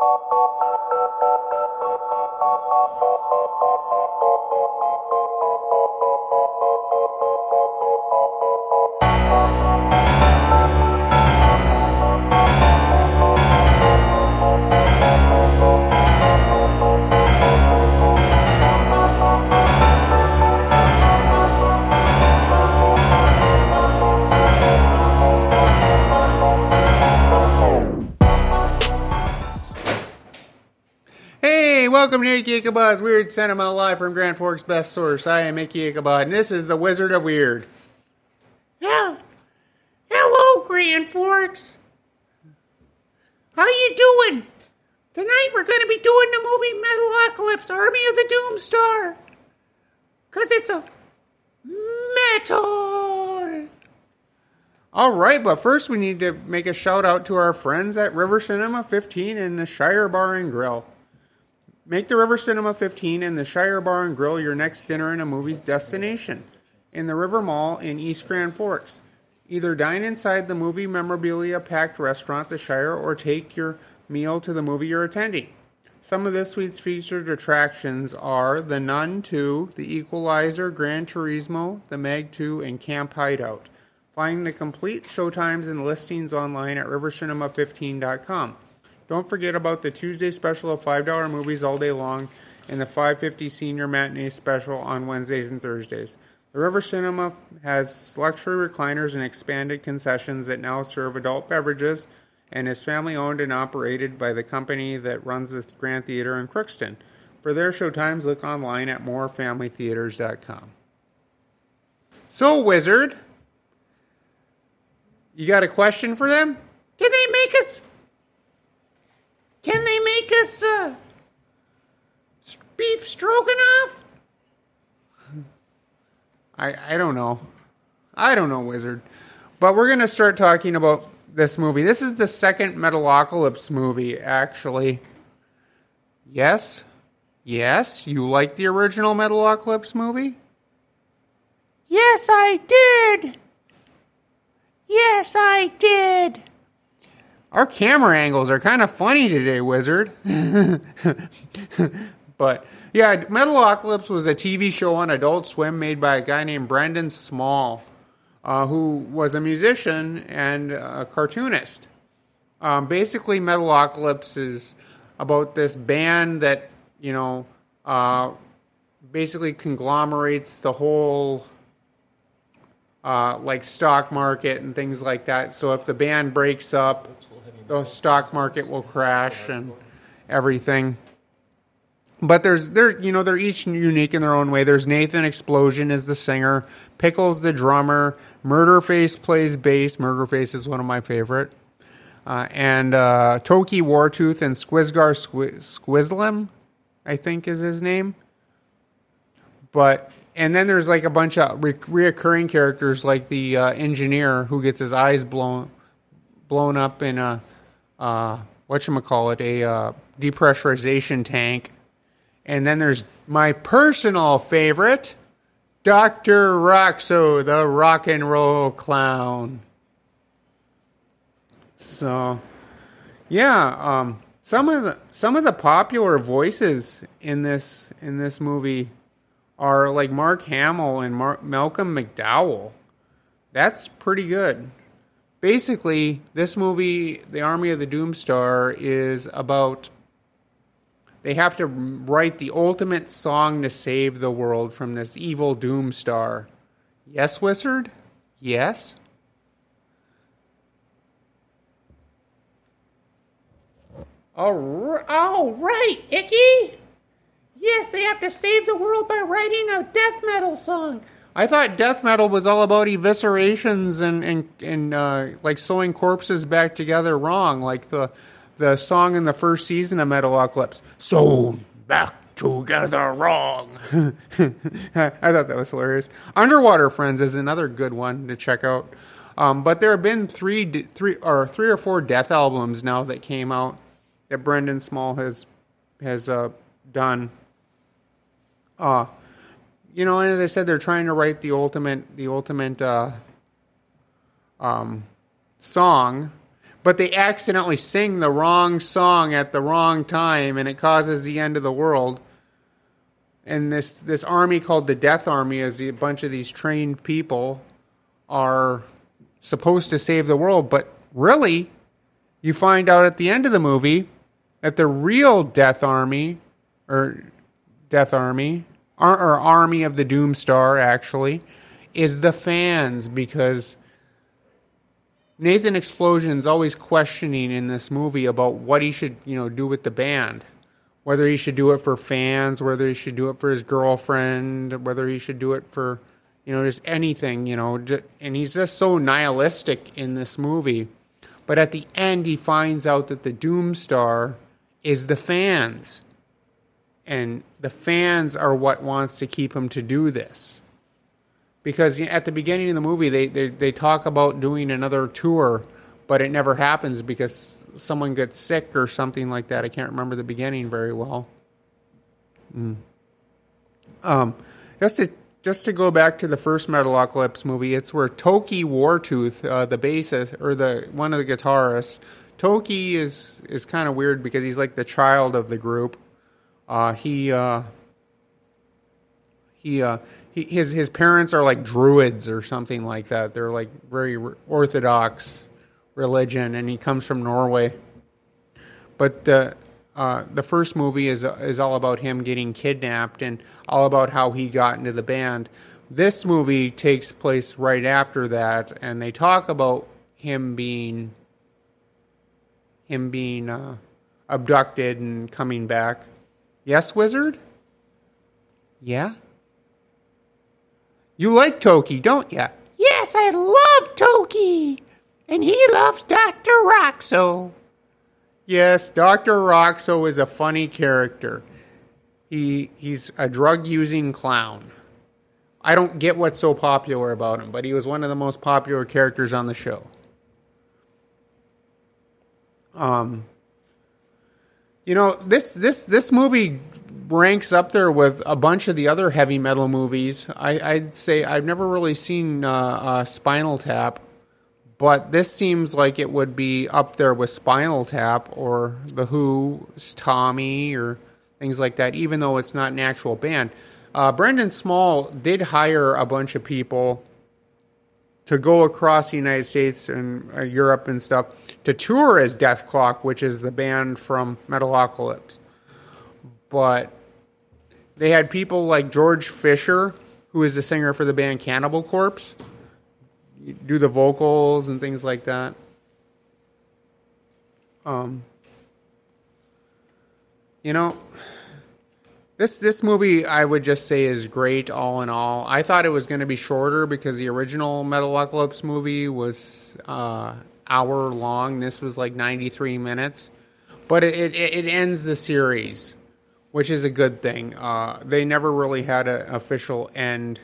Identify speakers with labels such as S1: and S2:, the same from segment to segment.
S1: Hey, welcome to Icky Ichabod's Weird Cinema live from Grand Forks Best Source. I am Icky Ichabod, and this is the Wizard of Weird.
S2: Yeah. Hello, Grand Forks. How you doing? Tonight we're going to be doing the movie Metalocalypse, Army of the Doomstar. Because it's a metal.
S1: All right, but first we need to make a shout out to our friends at River Cinema 15 and the Shire Bar and Grill. Make the River Cinema 15 and the Shire Bar and Grill your next dinner and a movies destination in the River Mall in East Grand Forks. Either dine inside the movie memorabilia packed restaurant, the Shire, or take your meal to the movie you're attending. Some of this suite's featured attractions are The Nun 2, The Equalizer, Gran Turismo, The Meg 2, and Camp Hideout. Find the complete showtimes and listings online at rivercinema15.com. Don't forget about the Tuesday special of $5 movies all day long and the 550 senior matinee special on Wednesdays and Thursdays. The River Cinema has luxury recliners and expanded concessions that now serve adult beverages and is family owned and operated by the company that runs the Grand Theater in Crookston. For their showtimes, look online at morefamilytheaters.com. So, Wizard, you got a question for them?
S2: Can they make us? Can they make us uh, beef stroganoff?
S1: I, I don't know. I don't know, Wizard. But we're going to start talking about this movie. This is the second Metalocalypse movie, actually. Yes? Yes? You like the original Metalocalypse movie?
S2: Yes, I did. Yes, I did.
S1: Our camera angles are kind of funny today, Wizard. but yeah, Metalocalypse was a TV show on Adult Swim made by a guy named Brendan Small, uh, who was a musician and a cartoonist. Um, basically, Metalocalypse is about this band that you know uh, basically conglomerates the whole uh, like stock market and things like that. So if the band breaks up, the stock market will crash and everything. But there's they're you know they're each unique in their own way. There's Nathan Explosion is the singer, Pickles the drummer, Murderface plays bass. Murderface is one of my favorite, uh, and uh, Toki Wartooth and Skwisgaar Squi- Squizlim, I think is his name. But and then there's like a bunch of re- reoccurring characters like the uh, engineer who gets his eyes blown blown up in a uh, it a uh, depressurization tank, and then there's my personal favorite, Doctor Rockso, the rock and roll clown. So, yeah, um, some of the some of the popular voices in this in this movie are like Mark Hamill and Mar- Malcolm McDowell. That's pretty good. Basically, this movie, The Army of the Doomstar, is about they have to write the ultimate song to save the world from this evil Doomstar. Yes, Wizard? Yes?
S2: All right, all right, Icky. Yes, they have to save the world by writing a death metal song.
S1: I thought death metal was all about eviscerations and and and uh, like sewing corpses back together wrong, like the the song in the first season of Metalocalypse, sewn back together wrong. I thought that was hilarious. Underwater Friends is another good one to check out. Um, but there have been three, three or three or four death albums now that came out that Brendan Small has has uh, done. Uh, you know, and as I said, they're trying to write the ultimate, the ultimate uh, um, song. but they accidentally sing the wrong song at the wrong time, and it causes the end of the world. And this this army called the Death Army is a bunch of these trained people are supposed to save the world, but really, you find out at the end of the movie that the real Death Army or Death Army or, or Army of the Doomstar actually is the fans because Nathan Explosion's always questioning in this movie about what he should, you know, do with the band. Whether he should do it for fans, whether he should do it for his girlfriend, whether he should do it for, you know, just anything, you know. And he's just so nihilistic in this movie. But at the end, he finds out that the Doomstar is the fans. And the fans are what wants to keep him to do this. Because at the beginning of the movie they, they, they talk about doing another tour but it never happens because someone gets sick or something like that. I can't remember the beginning very well. Mm. um, just to just to go back to the first metalocalypse movie it's where toki wartooth uh, the bassist or the one of the guitarists toki is is kind of weird because he's like the child of the group he uh, he uh, he, his his parents are like druids or something like that. They're like very orthodox religion, and he comes from Norway. But the uh, the first movie is is all about him getting kidnapped and all about how he got into the band. This movie takes place right after that, and they talk about him being him being uh, abducted and coming back. Yes, wizard. Yeah. You like Toki, don't ya?
S2: Yes, I love Toki. And he loves Dr. Rockso.
S1: Yes, Dr. Rockso is a funny character. He he's a drug using clown. I don't get what's so popular about him, but he was one of the most popular characters on the show. Um you know, this this this movie ranks up there with a bunch of the other heavy metal movies. I, would say I've never really seen uh, uh, Spinal Tap, but this seems like it would be up there with Spinal Tap or The Who's Tommy or things like that, even though it's not an actual band. Uh, Brendan Small did hire a bunch of people to go across the United States and uh, Europe and stuff to tour as Dethklok, which is the band from Metalocalypse. But they had people like George Fisher, who is the singer for the band Cannibal Corpse, do the vocals and things like that. Um, you know, this this movie I would just say is great all in all. I thought it was going to be shorter because the original Metalocalypse movie was uh, hour long. This was like ninety three minutes, but it, it it ends the series which is a good thing. Uh, they never really had an official end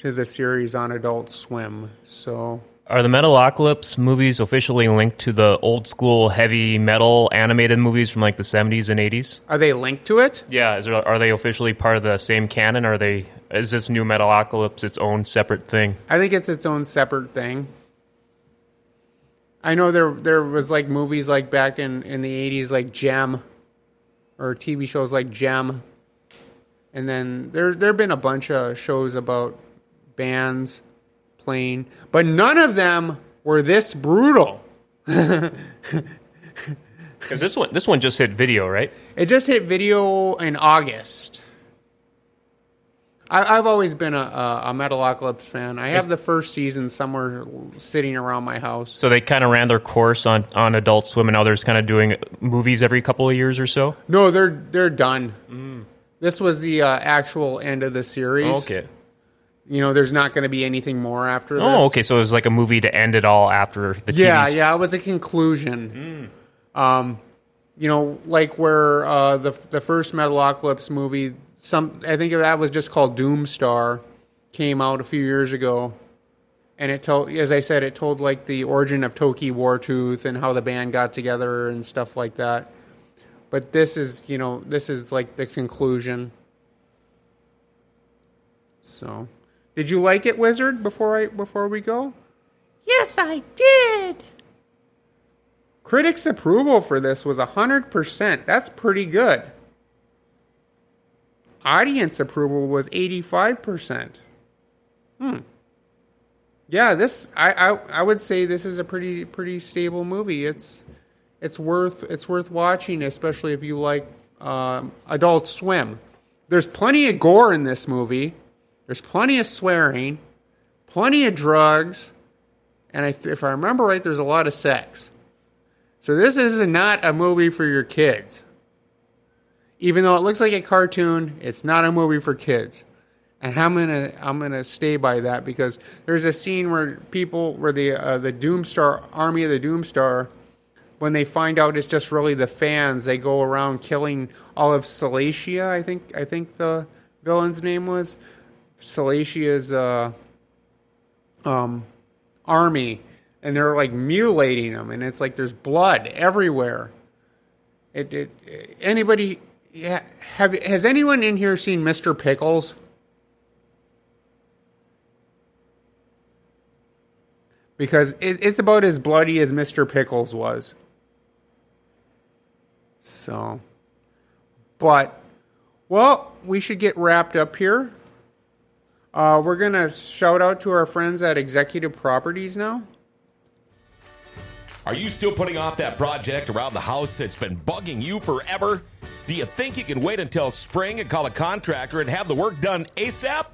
S1: to the series on Adult Swim, so.
S3: Are the Metalocalypse movies officially linked to the old school heavy metal animated movies from like the 70s and 80s?
S1: Are they linked to it?
S3: Yeah, there, are they officially part of the same canon? Are they is this new Metalocalypse its own separate thing?
S1: I think it's its own separate thing. I know there there was like movies like back in in the 80s like Jem or TV shows like Jem. And then there there have been a bunch of shows about bands but none of them were this brutal.
S3: Because this one this one just hit video, right?
S1: It just hit video in August. I, have always been a, a, a Metalocalypse fan. I have the first season somewhere sitting around my house.
S3: So they kind of ran their course on, on Adult Swim, and now kind of doing movies every couple of years or so.
S1: No, they're they're done. Mm. This was the uh, actual end of the series.
S3: Oh, okay.
S1: You know, there's not going to be anything more after. This.
S3: Oh, okay. So it was like a movie to end it all after the.
S1: Yeah, yeah. It was a conclusion. Mm. Um, you know, like where uh, the the first Metalocalypse movie some I think that was just called Doomstar came out a few years ago and it told as I said it told like the origin of Toki Wartooth and how the band got together and stuff like that. But this is, you know, this is like the conclusion. So, did you like it, Wizard? Before I before we go,
S2: yes, I did.
S1: Critics' approval for this was 100%. That's pretty good. Audience approval was 85%. Hmm. Yeah, this I, I I would say this is a pretty pretty stable movie. It's it's worth it's worth watching, especially if you like um, Adult Swim. There's plenty of gore in this movie. There's plenty of swearing, plenty of drugs, and if I remember right, there's a lot of sex. So this is not a movie for your kids. Even though it looks like a cartoon, it's not a movie for kids. And I'm gonna I'm gonna stay by that because there's a scene where people where the uh, the Doomstar army of the Doomstar when they find out it's just really the fans, they go around killing all of Salacia. I think I think the villain's name was Salacia's uh, um, army, and they're like mutilating them, and it's like there's blood everywhere. It, it anybody have has anyone in here seen Mr. Pickles? Because it, it's about as bloody as Mr. Pickles was. So, but, well, we should get wrapped up here. Uh, we're going to shout out to our friends at Executive Properties now.
S4: Are you still putting off that project around the house that's been bugging you forever? Do you think you can wait until spring and call a contractor and have the work done ASAP?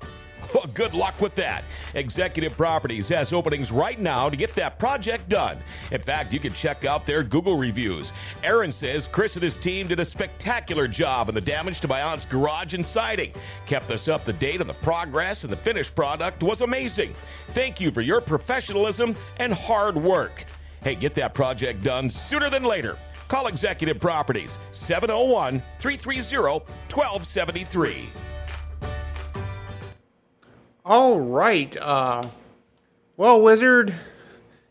S4: Well, good luck with that. Executive Properties has openings right now to get that project done. In fact, you can check out their Google reviews. Aaron says Chris and his team did a spectacular job on the damage to my aunt's garage and siding. Kept us up to date on the progress, and the finished product was amazing. Thank you for your professionalism and hard work. Hey, get that project done sooner than later. Call Executive Properties 701 330 1273.
S1: All right. Uh, well, Wizard,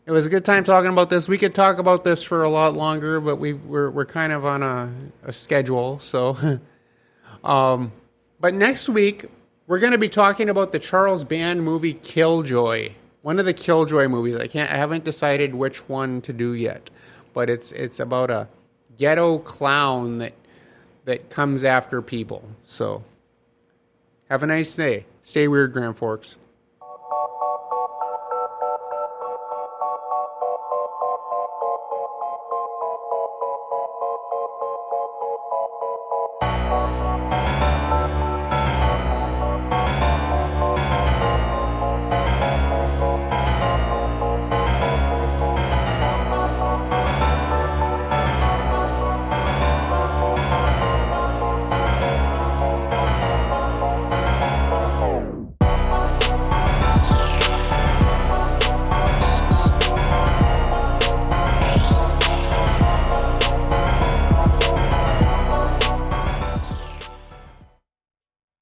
S1: it was a good time talking about this. We could talk about this for a lot longer, but we we're we're kind of on a, a schedule. So, um, but next week we're going to be talking about the Charles Band movie Killjoy. One of the Killjoy movies. I can't. I haven't decided which one to do yet, but it's it's about a ghetto clown that that comes after people. So, have a nice day. Stay weird, Grand Forks.